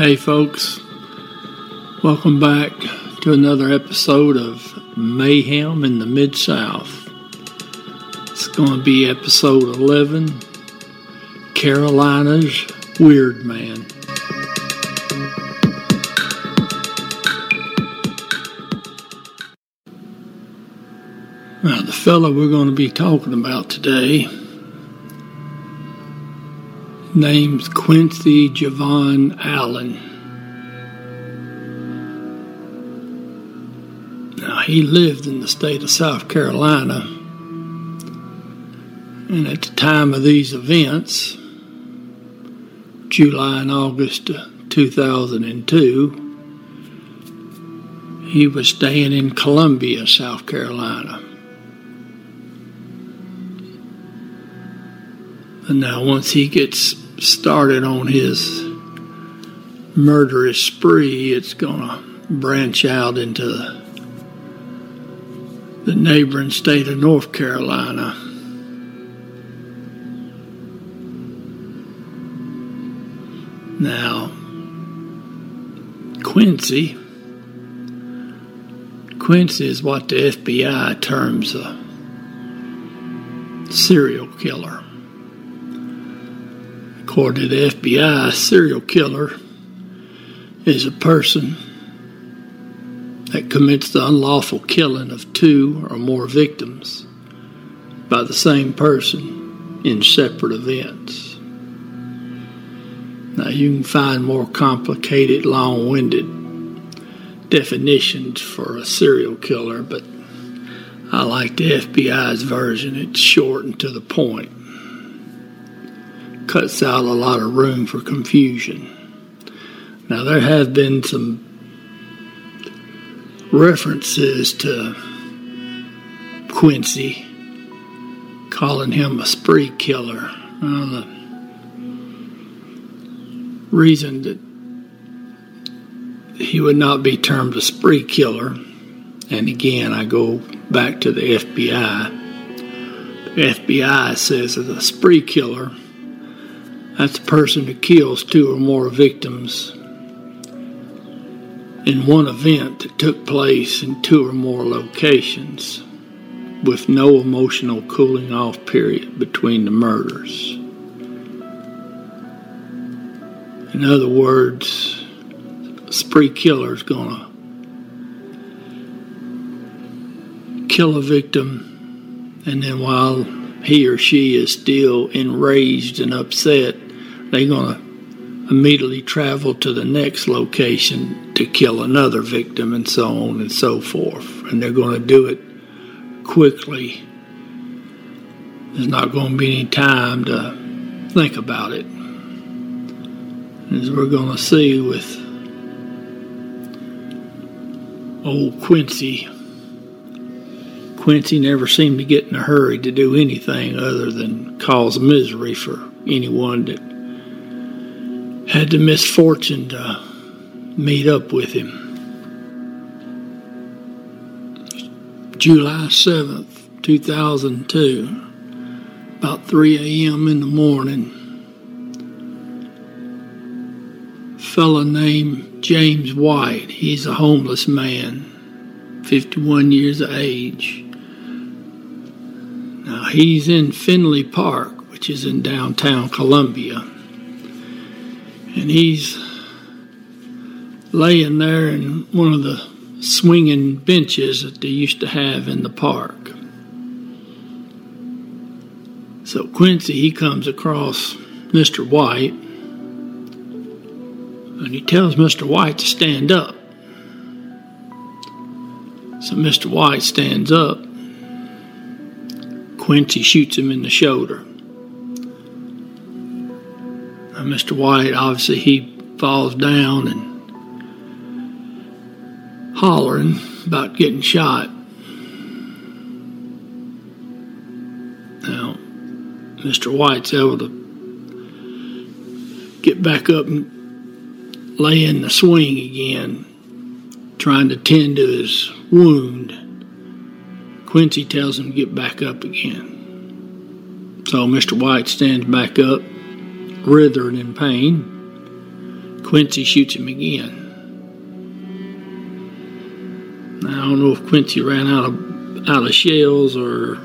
Hey, folks. Welcome back to another episode of Mayhem in the Mid South. It's going to be episode 11 Carolina's Weird Man. Now, the fellow we're going to be talking about today name's Quincy Javon Allen. Now, he lived in the state of South Carolina, and at the time of these events, July and August 2002, he was staying in Columbia, South Carolina. And now, once he gets started on his murderous spree, it's going to branch out into the neighboring state of North Carolina. Now, Quincy, Quincy is what the FBI terms a serial killer. According to the FBI, a serial killer is a person that commits the unlawful killing of two or more victims by the same person in separate events. Now, you can find more complicated, long winded definitions for a serial killer, but I like the FBI's version. It's short and to the point cuts out a lot of room for confusion. Now, there have been some references to Quincy calling him a spree killer. The reason that he would not be termed a spree killer, and again, I go back to the FBI. The FBI says that a spree killer that's a person who kills two or more victims in one event that took place in two or more locations with no emotional cooling off period between the murders. In other words, spree killer is going to kill a victim, and then while he or she is still enraged and upset, they're going to immediately travel to the next location to kill another victim and so on and so forth. And they're going to do it quickly. There's not going to be any time to think about it. As we're going to see with old Quincy. Quincy never seemed to get in a hurry to do anything other than cause misery for anyone that had the misfortune to meet up with him. July 7th, 2002, about 3 a.m. in the morning, fella named James White, he's a homeless man, 51 years of age. Now he's in Finlay Park, which is in downtown Columbia and he's laying there in one of the swinging benches that they used to have in the park. So Quincy, he comes across Mr. White and he tells Mr. White to stand up. So Mr. White stands up. Quincy shoots him in the shoulder. Uh, Mr. White, obviously, he falls down and hollering about getting shot. Now, Mr. White's able to get back up and lay in the swing again, trying to tend to his wound. Quincy tells him to get back up again. So Mr. White stands back up writhing in pain. Quincy shoots him again. I don't know if Quincy ran out of out of shells or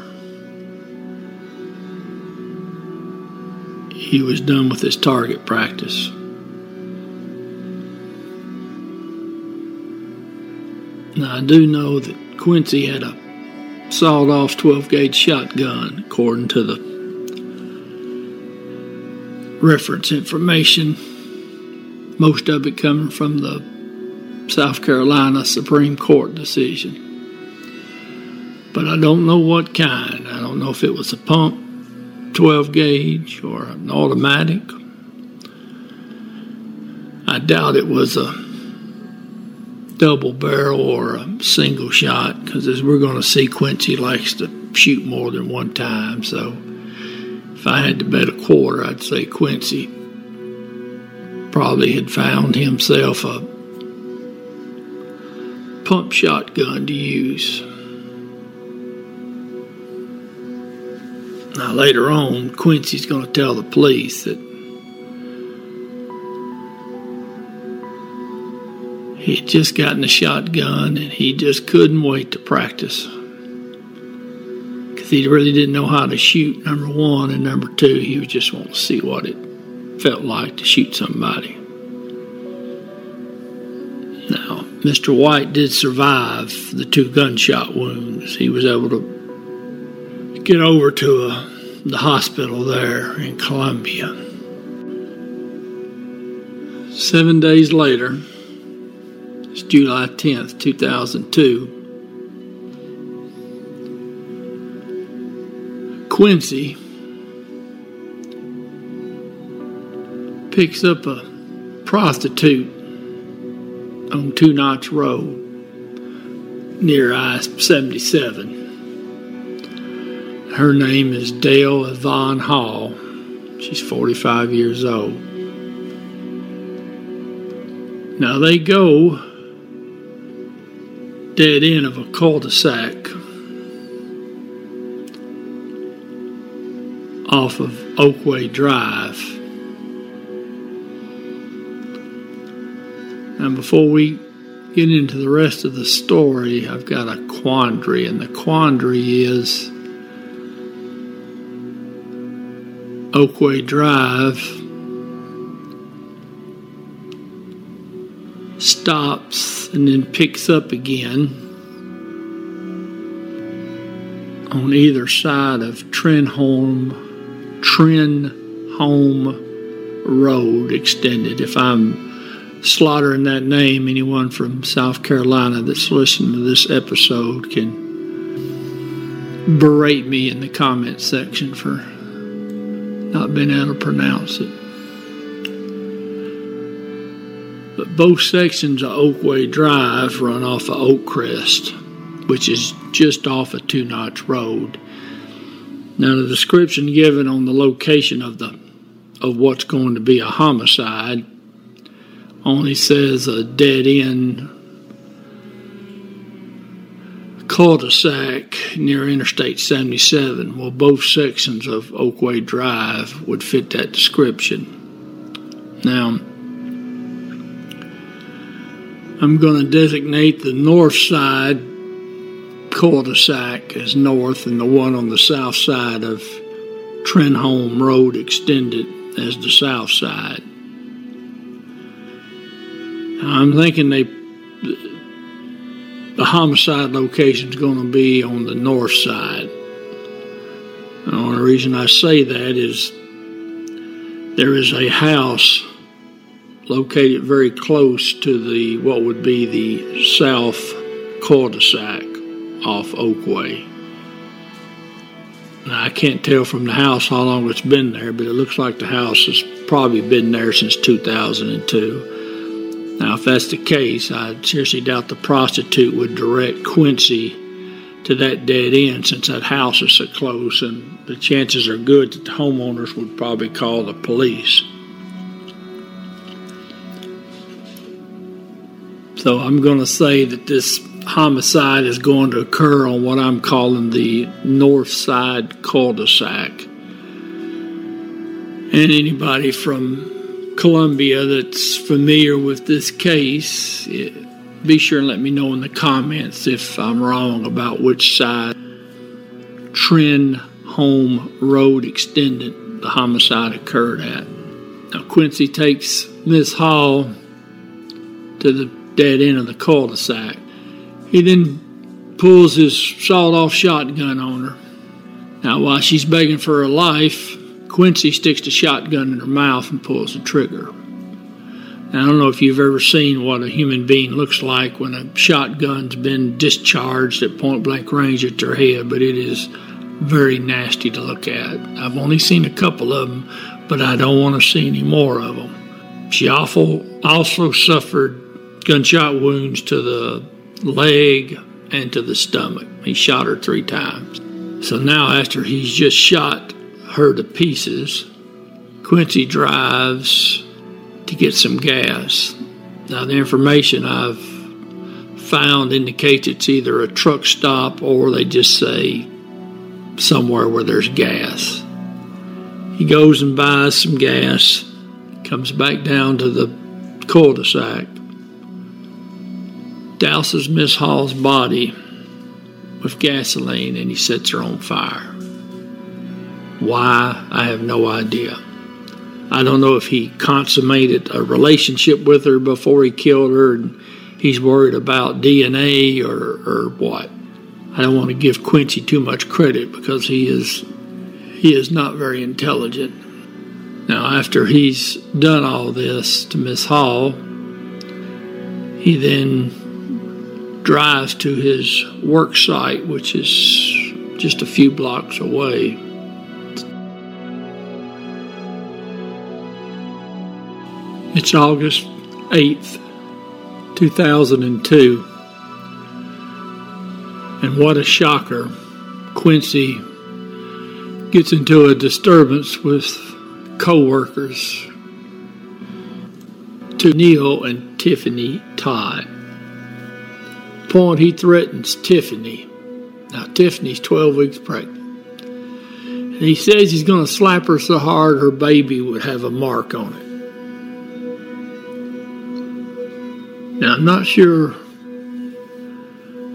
he was done with his target practice. Now I do know that Quincy had a sawed off 12 gauge shotgun, according to the reference information, most of it coming from the South Carolina Supreme Court decision. But I don't know what kind. I don't know if it was a pump 12 gauge or an automatic. I doubt it was a double barrel or a single shot because as we're going to see, Quincy likes to shoot more than one time. So if I had to bet a quarter, I'd say Quincy probably had found himself a pump shotgun to use. Now, later on, Quincy's going to tell the police that He'd just gotten a shotgun and he just couldn't wait to practice. He really didn't know how to shoot, number one, and number two, he was just wanting to see what it felt like to shoot somebody. Now, Mr. White did survive the two gunshot wounds. He was able to get over to a, uh, the hospital there in Columbia. Seven days later, it's July 10th, 2002. Quincy picks up a prostitute on Two Notch Road near I 77. Her name is Dale Yvonne Hall. She's 45 years old. Now they go dead end of a cul-de-sac off of Oakway Drive. And before we get into the rest of the story, I've got a quandary, and the quandary is Oakway Drive stops and then picks up again on either side of Trenholm, Trenholm Road extended. If I'm slaughtering that name, anyone from South Carolina that's listening to this episode can berate me in the comment section for not being able to pronounce it. But both sections of Oakway Drive run off of Oakcrest, which is just off of Two Notch Road. Now, the description given on the location of the of what's going to be a homicide only says a dead end cul-de-sac near Interstate 77. Well, both sections of Oakway Drive would fit that description. Now, I'm going to designate the north side cul-de-sac as north and the one on the south side of Trenholm Road extended as the south side. I'm thinking they the homicide location is going to be on the north side. And the only reason I say that is there is a house located very close to the what would be the south cul-de-sac off Oakway. Now, I can't tell from the house how long it's been there, but it looks like the house has probably been there since 2002. Now, if that's the case, I seriously doubt the prostitute would direct Quincy to that dead end since that house is so close, and the chances are good that the homeowners would probably call the police. So I'm going to say that this homicide is going to occur on what I'm calling the north side cul de sac. And anybody from Columbia that's familiar with this case, eh, be sure and let me know in the comments if I'm wrong about which side Trend Home Road extended the homicide occurred at. Now, Quincy takes Miss Hall to the dead end of the cul de sac. He then pulls his sawed off shotgun on her. Now, while she's begging for her life, Quincy sticks the shotgun in her mouth and pulls the trigger. Now, I don't know if you've ever seen what a human being looks like when a shotgun's been discharged at point blank range at their head, but it is very nasty to look at. I've only seen a couple of them, but I don't want to see any more of them. She awful, also suffered gunshot wounds to the leg and to the stomach. He shot her three times. So now, after he's just shot her to pieces, Quincy drives to get some gas. Now, the information I've found indicates it's either a truck stop or they just say somewhere where there's gas. He goes and buys some gas, comes back down to the cul de sac, douses Miss Hall's body with gasoline, and he sets her on fire. Why? I have no idea. I don't know if he consummated a relationship with her before he killed her and he's worried about DNA or, or what. I don't want to give Quincy too much credit because he is he is not very intelligent. Now, after he's done all this to Miss Hall, he then drives to his work site, which is just a few blocks away. It's August 8th, 2002. And what a shocker. Quincy gets into a disturbance with co-workers to Neil and Tiffany Todd. Point he threatens Tiffany. Now Tiffany's 12 weeks pregnant. And he says he's going to slap her so hard her baby would have a mark on it. Now I'm not sure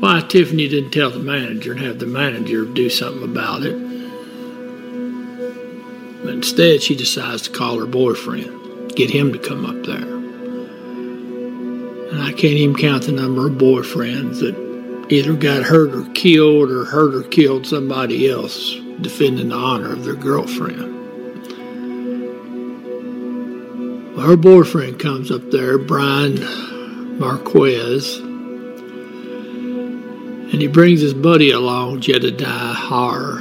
why Tiffany didn't tell the manager and have the manager do something about it. But instead, she decides to call her boyfriend, get him to come up there. And I can't even count the number of boyfriends that either got hurt or killed or hurt or killed somebody else defending the honor of their girlfriend. Well, her boyfriend comes up there, Brian Marquez and he brings his buddy along, Jedediah Harr.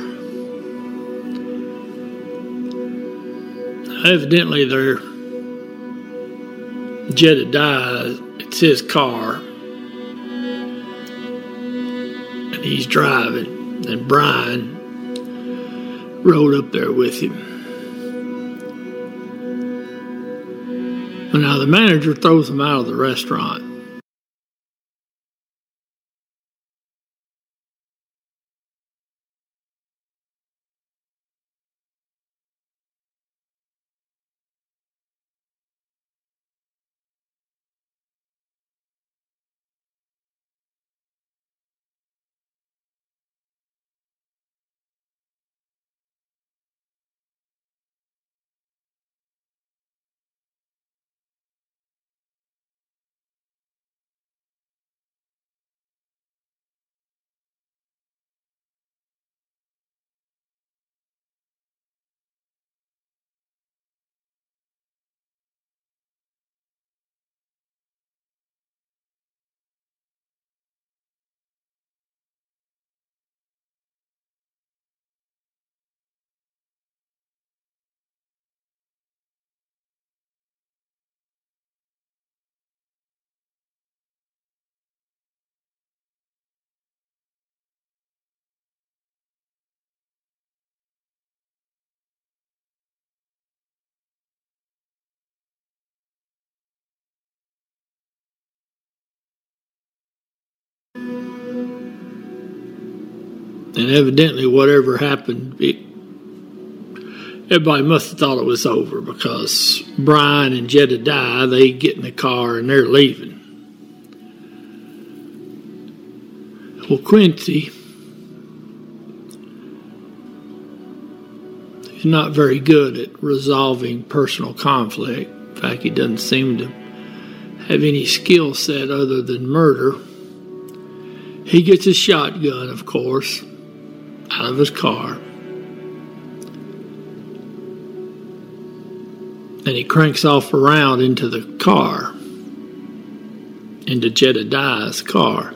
Evidently, they're Jedediah, it's his car, and he's driving, and Brian rode up there with him. Now the manager throws him out of the restaurant. And evidently, whatever happened, it, everybody must have thought it was over because Brian and Jedediah they get in the car and they're leaving. Well, Quincy is not very good at resolving personal conflict. In fact, he doesn't seem to have any skill set other than murder. He gets a shotgun, of course, out of his car. And he cranks off around into the car, into Jedediah's car.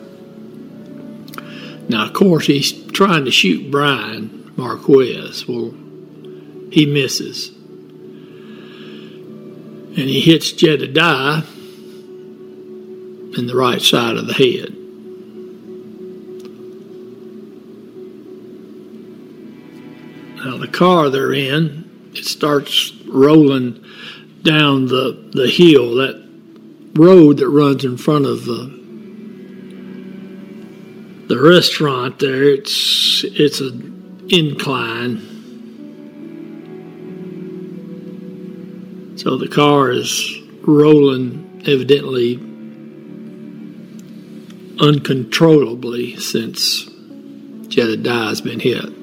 Now, of course, he's trying to shoot Brian Marquez. Well, he misses. And he hits Jedediah in the right side of the head. The car they're in, it starts rolling down the, the hill, that road that runs in front of the the restaurant there. It's it's an incline. So the car is rolling evidently uncontrollably since Jedediah's been hit.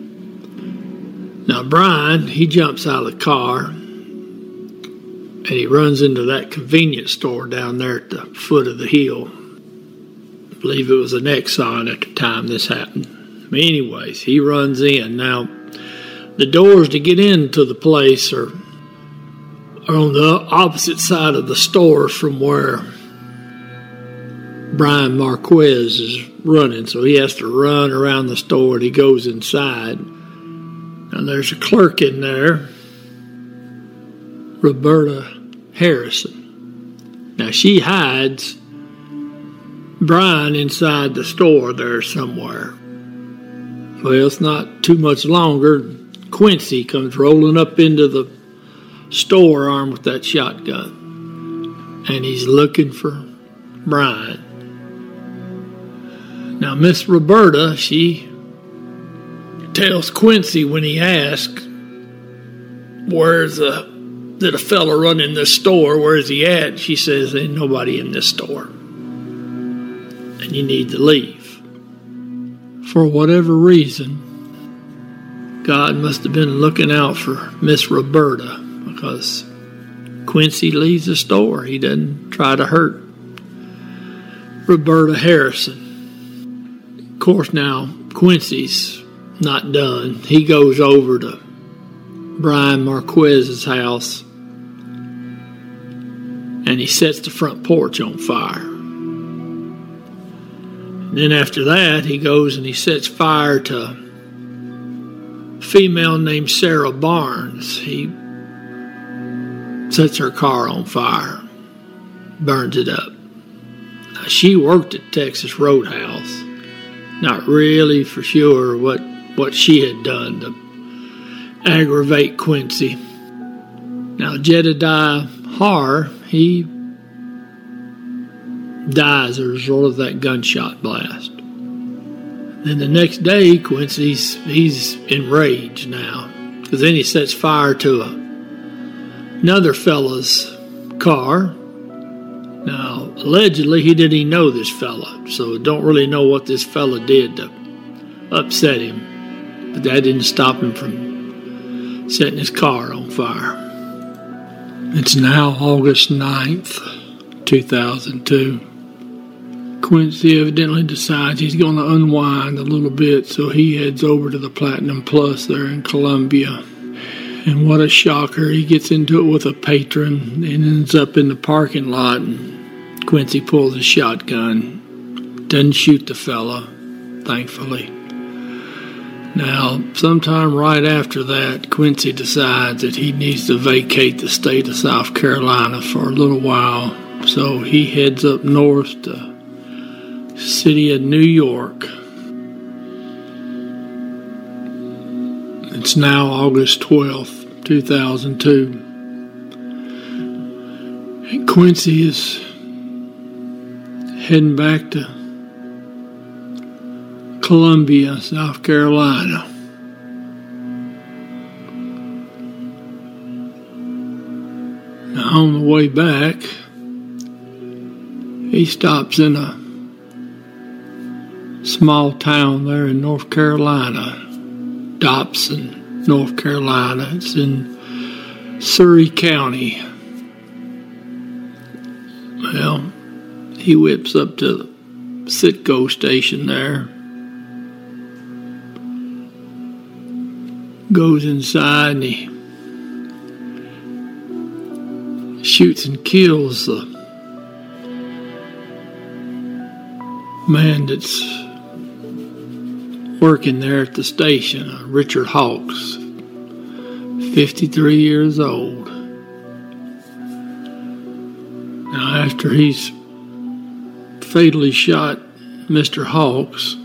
Now, Brian, he jumps out of the car and he runs into that convenience store down there at the foot of the hill. I believe it was an Exxon at the time this happened. Anyways, he runs in. Now, the doors to get into the place are, are on the opposite side of the store from where Brian Marquez is running, so he has to run around the store and he goes inside. And there's a clerk in there, Roberta Harrison. Now she hides Brian inside the store there somewhere. Well, it's not too much longer. Quincy comes rolling up into the store armed with that shotgun. And he's looking for Brian. Now, Miss Roberta, she tells Quincy when he asks, Where's a did a fella run in this store? Where's he at? She says, Ain't nobody in this store. And you need to leave. For whatever reason, God must have been looking out for Miss Roberta because Quincy leaves the store. He doesn't try to hurt Roberta Harrison. Of course, now Quincy's not done. He goes over to Brian Marquez's house and he sets the front porch on fire. And then after that, he goes and he sets fire to a female named Sarah Barnes. He sets her car on fire, burns it up. Now, she worked at Texas Roadhouse not really for sure what what she had done to aggravate Quincy. Now Jedediah Harr, he dies as a result of that gunshot blast. Then the next day, Quincy's he's enraged now because then he sets fire to a, another fella's car now, allegedly, he didn't even know this fella, so don't really know what this fella did to upset him. But that didn't stop him from setting his car on fire. It's now August 9th, 2002. Quincy evidently decides he's going to unwind a little bit, so he heads over to the Platinum Plus there in Columbia. And what a shocker. He gets into it with a patron and ends up in the parking lot. And Quincy pulls a shotgun. Doesn't shoot the fella, thankfully. Now, sometime right after that, Quincy decides that he needs to vacate the state of South Carolina for a little while. So he heads up north to the city of New York. It's now August 12th, 2002. And Quincy is heading back to Columbia, South Carolina. Now, On the way back, he stops in a small town there in North Carolina, Dobson, North Carolina. It's in Surry County. Well, he whips up to the Citgo station there. Goes inside and he shoots and kills the man that's working there at the station, uh, Richard Hawks, 53 years old. Now, after he's fatally shot Mr. Hawks,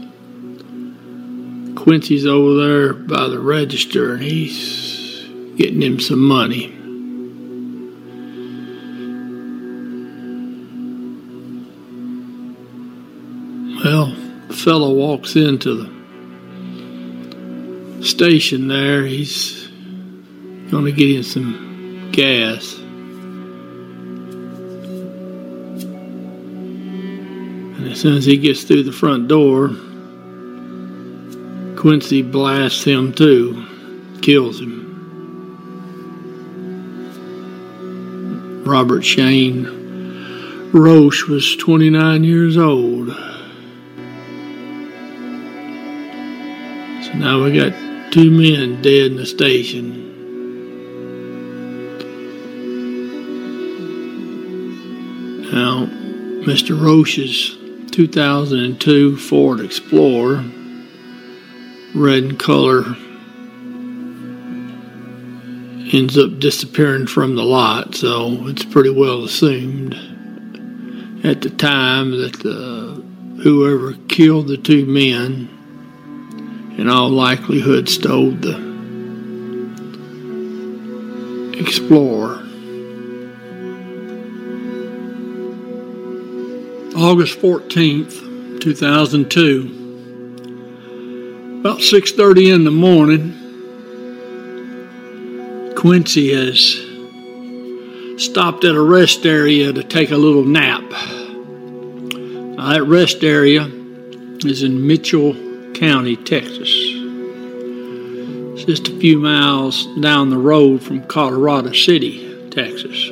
Quincy's over there by the register and he's getting him some money. Well, fellow walks into the station there. He's going to get him some gas. And as soon as he gets through the front door, Quincy blasts him too, kills him. Robert Shane Roche was 29 years old. So now we got two men dead in the station. Now, Mr. Roche's 2002 Ford Explorer, red color, ends up disappearing from the lot, so it's pretty well assumed at the time that uh, whoever killed the two men in all likelihood stole the Explorer. August 14th, 2002. About 6:30 in the morning, Quincy has stopped at a rest area to take a little nap. Now, that rest area is in Mitchell County, Texas. It's just a few miles down the road from Colorado City, Texas.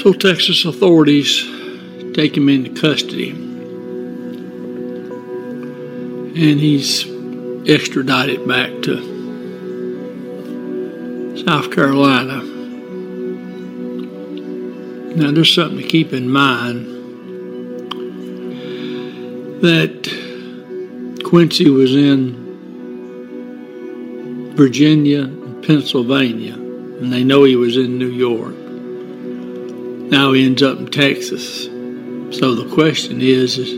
So Texas authorities take him into custody. And he's extradited back to South Carolina. Now, there's something to keep in mind that Quincy was in Virginia and Pennsylvania, and they know he was in New York. Now he ends up in Texas. So the question is, is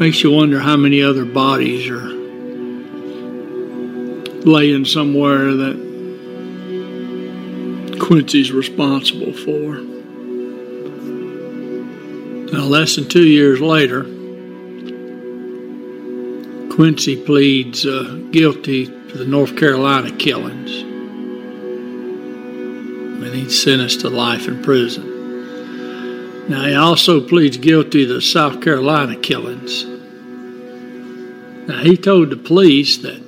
makes you wonder how many other bodies are laying somewhere that Quincy's responsible for. Now, less than two years later, Quincy pleads uh, guilty to the North Carolina killings, and he's sentenced to life in prison. Now, he also pleads guilty to the South Carolina killings. Now, he told the police that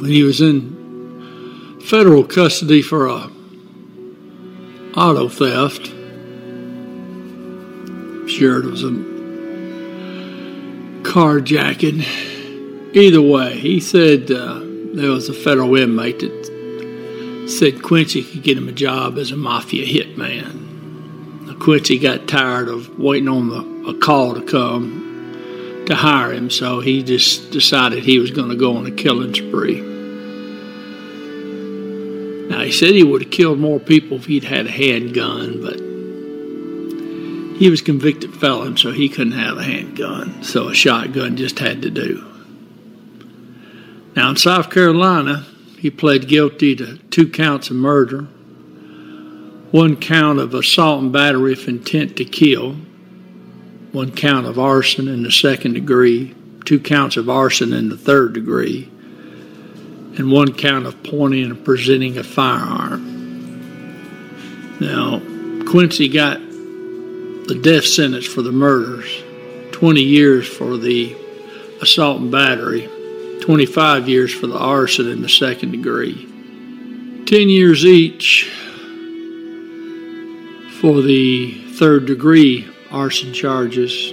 when he was in federal custody for a auto theft, sure it was a carjacking. Either way, he said uh, there was a federal inmate that said Quincy could get him a job as a mafia hitman. Quincy got tired of waiting on the, a call to come to hire him, so he just decided he was going to go on a killing spree. Now, he said he would have killed more people if he'd had a handgun, but he was convicted felon, so he couldn't have a handgun, so a shotgun just had to do. Now, in South Carolina, he pled guilty to two counts of murder one count of assault and battery with intent to kill, one count of arson in the second degree, two counts of arson in the third degree, and one count of pointing and presenting a firearm. Now, Quincy got the death sentence for the murders, 20 years for the assault and battery, 25 years for the arson in the second degree, 10 years each for the third degree arson charges,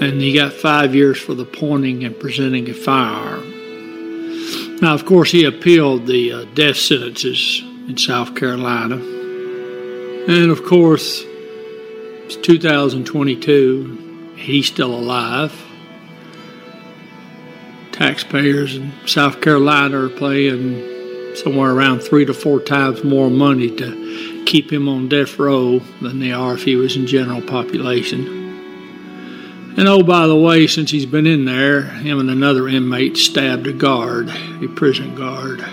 and he got five years for the pointing and presenting a firearm. Now, of course, he appealed the uh, death sentences in South Carolina. And of course, it's 2022. He's still alive. Taxpayers in South Carolina are paying somewhere around three to four times more money to keep him on death row than they are if he was in general population. And oh, by the way, since he's been in there, him and another inmate stabbed a guard, a prison guard.